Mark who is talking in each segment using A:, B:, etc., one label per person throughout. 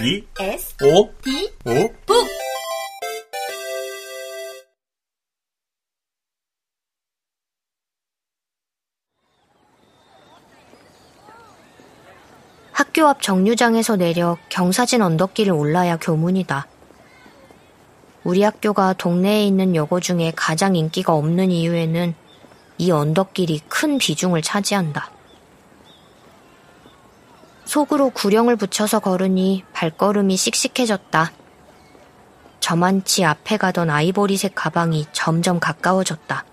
A: B
B: S
A: O
B: D
A: O
B: 북
C: 학교 앞 정류장에서 내려 경사진 언덕길을 올라야 교문이다. 우리 학교가 동네에 있는 여고 중에 가장 인기가 없는 이유에는 이 언덕길이 큰 비중을 차지한다. 속으로 구령을 붙여서 걸으니 발걸음이 씩씩해졌다. 저만치 앞에 가던 아이보리색 가방이 점점 가까워졌다.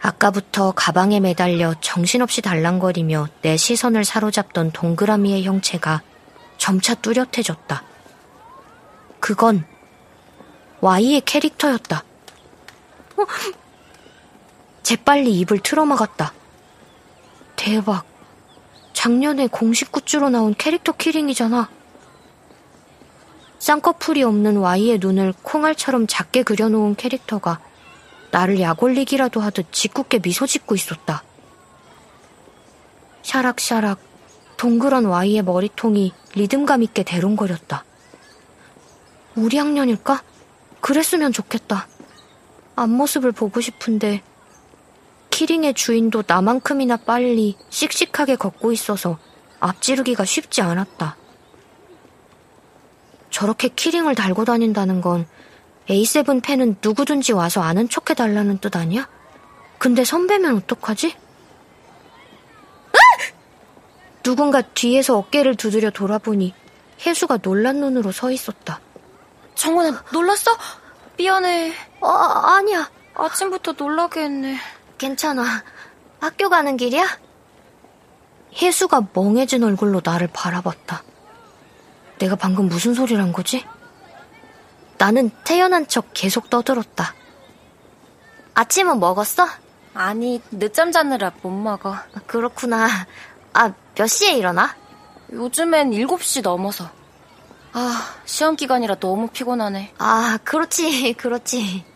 C: 아까부터 가방에 매달려 정신없이 달랑거리며 내 시선을 사로잡던 동그라미의 형체가 점차 뚜렷해졌다. 그건 Y의 캐릭터였다. 어? 재빨리 입을 틀어막았다. 대박. 작년에 공식 굿즈로 나온 캐릭터 키링이잖아. 쌍꺼풀이 없는 Y의 눈을 콩알처럼 작게 그려놓은 캐릭터가 나를 약올리기라도 하듯 짓궂게 미소 짓고 있었다. 샤락샤락 동그란 Y의 머리통이 리듬감 있게 대롱거렸다. 우리 학년일까? 그랬으면 좋겠다. 앞모습을 보고 싶은데 키링의 주인도 나만큼이나 빨리 씩씩하게 걷고 있어서 앞지르기가 쉽지 않았다. 저렇게 키링을 달고 다닌다는 건 A7 팬은 누구든지 와서 아는 척 해달라는 뜻 아니야? 근데 선배면 어떡하지? 누군가 뒤에서 어깨를 두드려 돌아보니 혜수가 놀란 눈으로 서 있었다.
B: 정원아 놀랐어? 미안해
C: 어, 아니야.
B: 아침부터 놀라게 했네
C: 괜찮아. 학교 가는 길이야? 혜수가 멍해진 얼굴로 나를 바라봤다. 내가 방금 무슨 소리를 한 거지? 나는 태연한 척 계속 떠들었다. 아침은 먹었어?
B: 아니 늦잠 자느라 못 먹어
C: 그렇구나. 아, 몇 시에 일어나?
B: 요즘엔 7시 넘어서 아 시험 기간이라 너무 피곤하네
C: 아, 그렇지, 그렇지.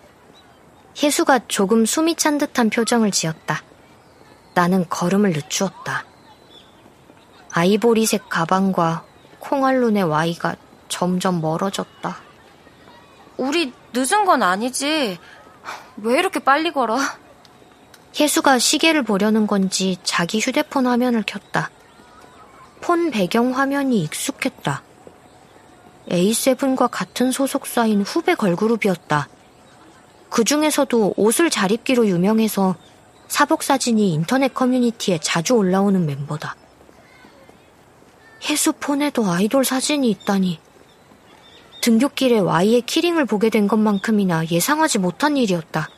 C: 혜수가 조금 숨이 찬 듯한 표정을 지었다. 나는 걸음을 늦추었다. 아이보리색 가방과 콩알룬의 와이가 점점 멀어졌다.
B: 우리 늦은 건 아니지 왜 이렇게 빨리 걸어?
C: 혜수가 시계를 보려는 건지 자기 휴대폰 화면을 켰다. 폰 배경 화면이 익숙했다. A7과 같은 소속사인 후배 걸그룹이었다. 그 중에서도 옷을 잘 입기로 유명해서 사복 사진이 인터넷 커뮤니티에 자주 올라오는 멤버다. 혜수 폰에도 아이돌 사진이 있다니. 등굣길에 Y의 키링을 보게 된 것만큼이나 예상하지 못한 일이었다.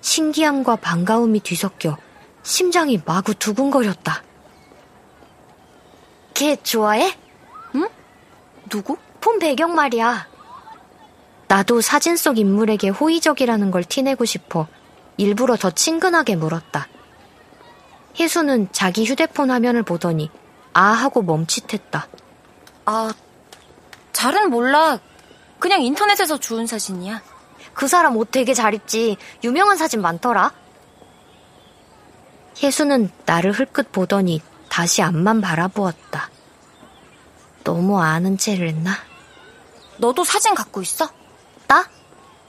C: 신기함과 반가움이 뒤섞여 심장이 마구 두근거렸다. 걔 좋아해? 응? 누구? 폰 배경 말이야. 나도 사진 속 인물에게 호의적이라는 걸 티내고 싶어 일부러 더 친근하게 물었다. 혜수는 자기 휴대폰 화면을 보더니 아 하고 멈칫했다.
B: 아 잘은 몰라 그냥 인터넷에서 주운 사진이야
C: 그 사람 옷 되게 잘 입지. 유명한 사진 많더라. 혜수는 나를 흘끗 보더니 다시 앞만 바라보았다. 너무 아는 체를 했나?
B: 너도 사진 갖고 있어?
C: 나?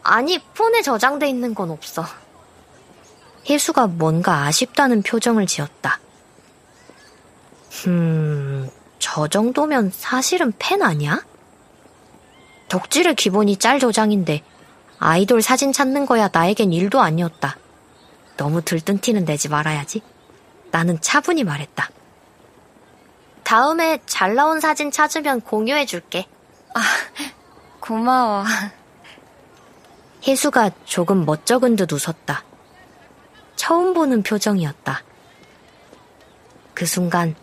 C: 아니, 폰에 저장돼 있는 건 없어. 혜수가 뭔가 아쉽다는 표정을 지었다. 음, 저 정도면 사실은 팬 아니야? 덕질의 기본이 짤 저장인데 아이돌 사진 찾는 거야 나에겐 일도 아니었다. 너무 들뜬 티는 내지 말아야지. 나는 차분히 말했다. 다음에 잘 나온 사진 찾으면 공유해줄게.
B: 고마워
C: 혜수가 조금 멋쩍은 듯 웃었다. 처음 보는 표정이었다. 그 순간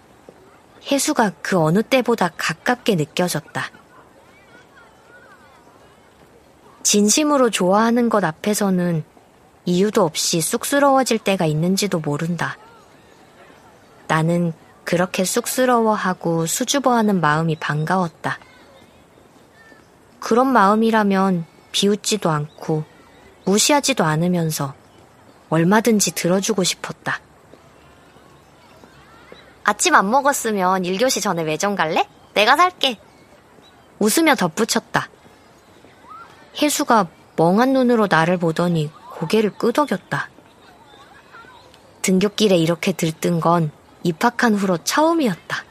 C: 혜수가 그 어느 때보다 가깝게 느껴졌다. 진심으로 좋아하는 것 앞에서는 이유도 없이 쑥스러워질 때가 있는지도 모른다. 나는 그렇게 쑥스러워하고 수줍어하는 마음이 반가웠다. 그런 마음이라면 비웃지도 않고 무시하지도 않으면서 얼마든지 들어주고 싶었다. 아침 안 먹었으면 1교시 전에 매점 갈래? 내가 살게. 웃으며 덧붙였다. 혜수가 멍한 눈으로 나를 보더니 고개를 끄덕였다. 등굣길에 이렇게 들뜬 건 입학한 후로 처음이었다.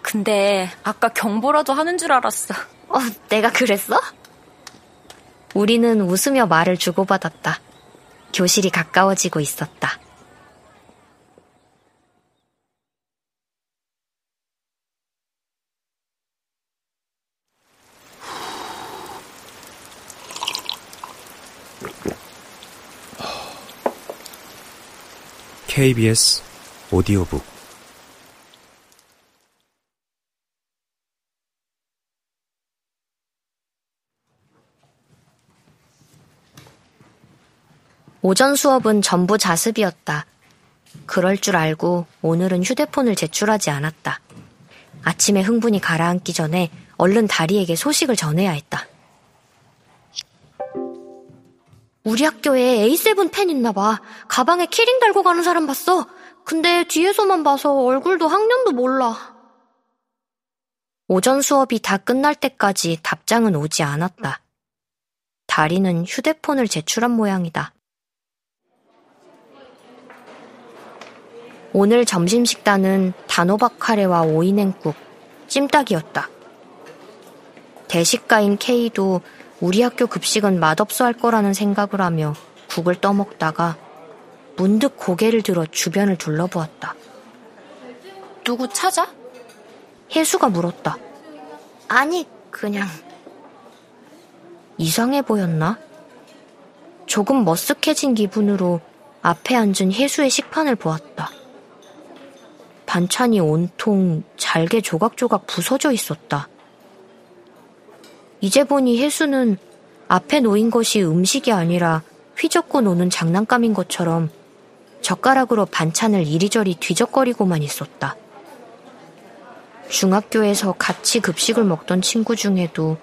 B: 근데 아까 경보라도 하는 줄 알았어.
C: 어, 내가 그랬어? 우리는 웃으며 말을 주고받았다. 교실이 가까워지고 있었다.
A: KBS 오디오북
C: 오전 수업은 전부 자습이었다. 그럴 줄 알고 오늘은 휴대폰을 제출하지 않았다. 아침에 흥분이 가라앉기 전에 얼른 다리에게 소식을 전해야 했다. 우리 학교에 A7 펜 있나 봐. 가방에 키링 달고 가는 사람 봤어. 근데 뒤에서만 봐서 얼굴도 학년도 몰라. 오전 수업이 다 끝날 때까지 답장은 오지 않았다. 다리는 휴대폰을 제출한 모양이다. 오늘 점심 식단은 단호박 카레와 오이냉국, 찜닭이었다. 대식가인 K도 우리 학교 급식은 맛없어 할 거라는 생각을 하며 국을 떠먹다가 문득 고개를 들어 주변을 둘러보았다.
B: 누구 찾아?
C: 혜수가 물었다. 아니, 그냥. 이상해 보였나? 조금 머쓱해진 기분으로 앞에 앉은 혜수의 식판을 보았다. 반찬이 온통 잘게 조각조각 부서져 있었다. 이제 보니 혜수는 앞에 놓인 것이 음식이 아니라 휘젓고 노는 장난감인 것처럼 젓가락으로 반찬을 이리저리 뒤적거리고만 있었다. 중학교에서 같이 급식을 먹던 친구 중에도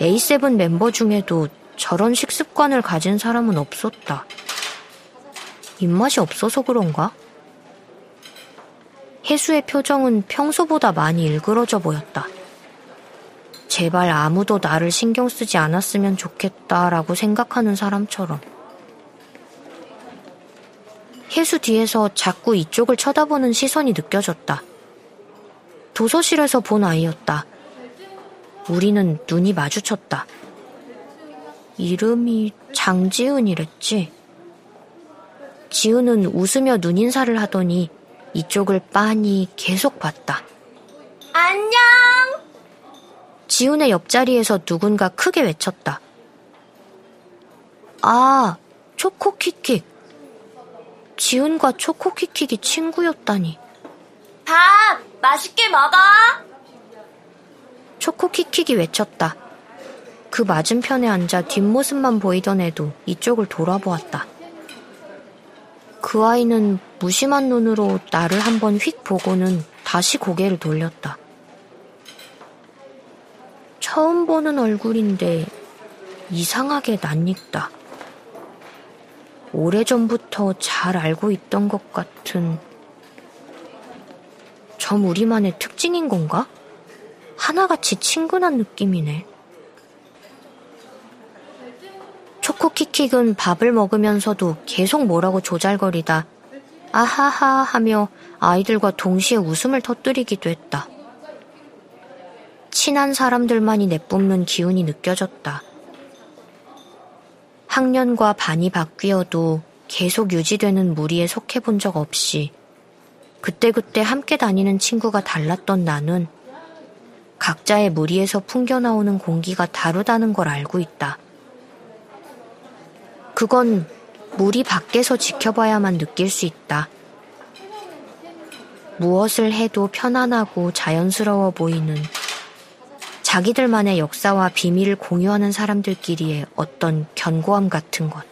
C: A7 멤버 중에도 저런 식습관을 가진 사람은 없었다. 입맛이 없어서 그런가? 혜수의 표정은 평소보다 많이 일그러져 보였다. 제발 아무도 나를 신경 쓰지 않았으면 좋겠다라고 생각하는 사람처럼. 혜수 뒤에서 자꾸 이쪽을 쳐다보는 시선이 느껴졌다. 도서실에서 본 아이였다. 우리는 눈이 마주쳤다. 이름이 장지은이랬지. 지은은 웃으며 눈인사를 하더니 이쪽을 빤히 계속 봤다.
B: 안녕!
C: 지훈의 옆자리에서 누군가 크게 외쳤다. 아, 초코키킥. 지훈과 초코키킥이 친구였다니.
B: 밥! 맛있게 먹어!
C: 초코키킥이 외쳤다. 그 맞은편에 앉아 뒷모습만 보이던 애도 이쪽을 돌아보았다. 그 아이는 무심한 눈으로 나를 한번 휙 보고는 다시 고개를 돌렸다. 처음 보는 얼굴인데 이상하게 낯익다. 오래전부터 잘 알고 있던 것 같은 점 우리만의 특징인 건가? 하나같이 친근한 느낌이네. 초코키킥은 밥을 먹으면서도 계속 뭐라고 조잘거리다 아하하 하며 아이들과 동시에 웃음을 터뜨리기도 했다. 친한 사람들만이 내뿜는 기운이 느껴졌다. 학년과 반이 바뀌어도 계속 유지되는 무리에 속해 본 적 없이 그때그때 함께 다니는 친구가 달랐던 나는 각자의 무리에서 풍겨나오는 공기가 다르다는 걸 알고 있다. 그건 무리 밖에서 지켜봐야만 느낄 수 있다. 무엇을 해도 편안하고 자연스러워 보이는 자기들만의 역사와 비밀을 공유하는 사람들끼리의 어떤 견고함 같은 것.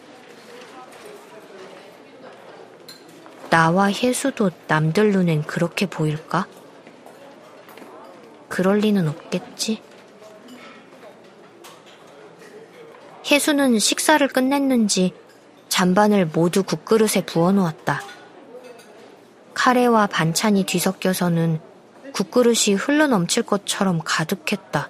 C: 나와 혜수도 남들 눈엔 그렇게 보일까? 그럴 리는 없겠지. 혜수는 식사를 끝냈는지 잔반을 모두 국그릇에 부어놓았다. 카레와 반찬이 뒤섞여서는 국그릇이 흘러넘칠 것처럼 가득했다.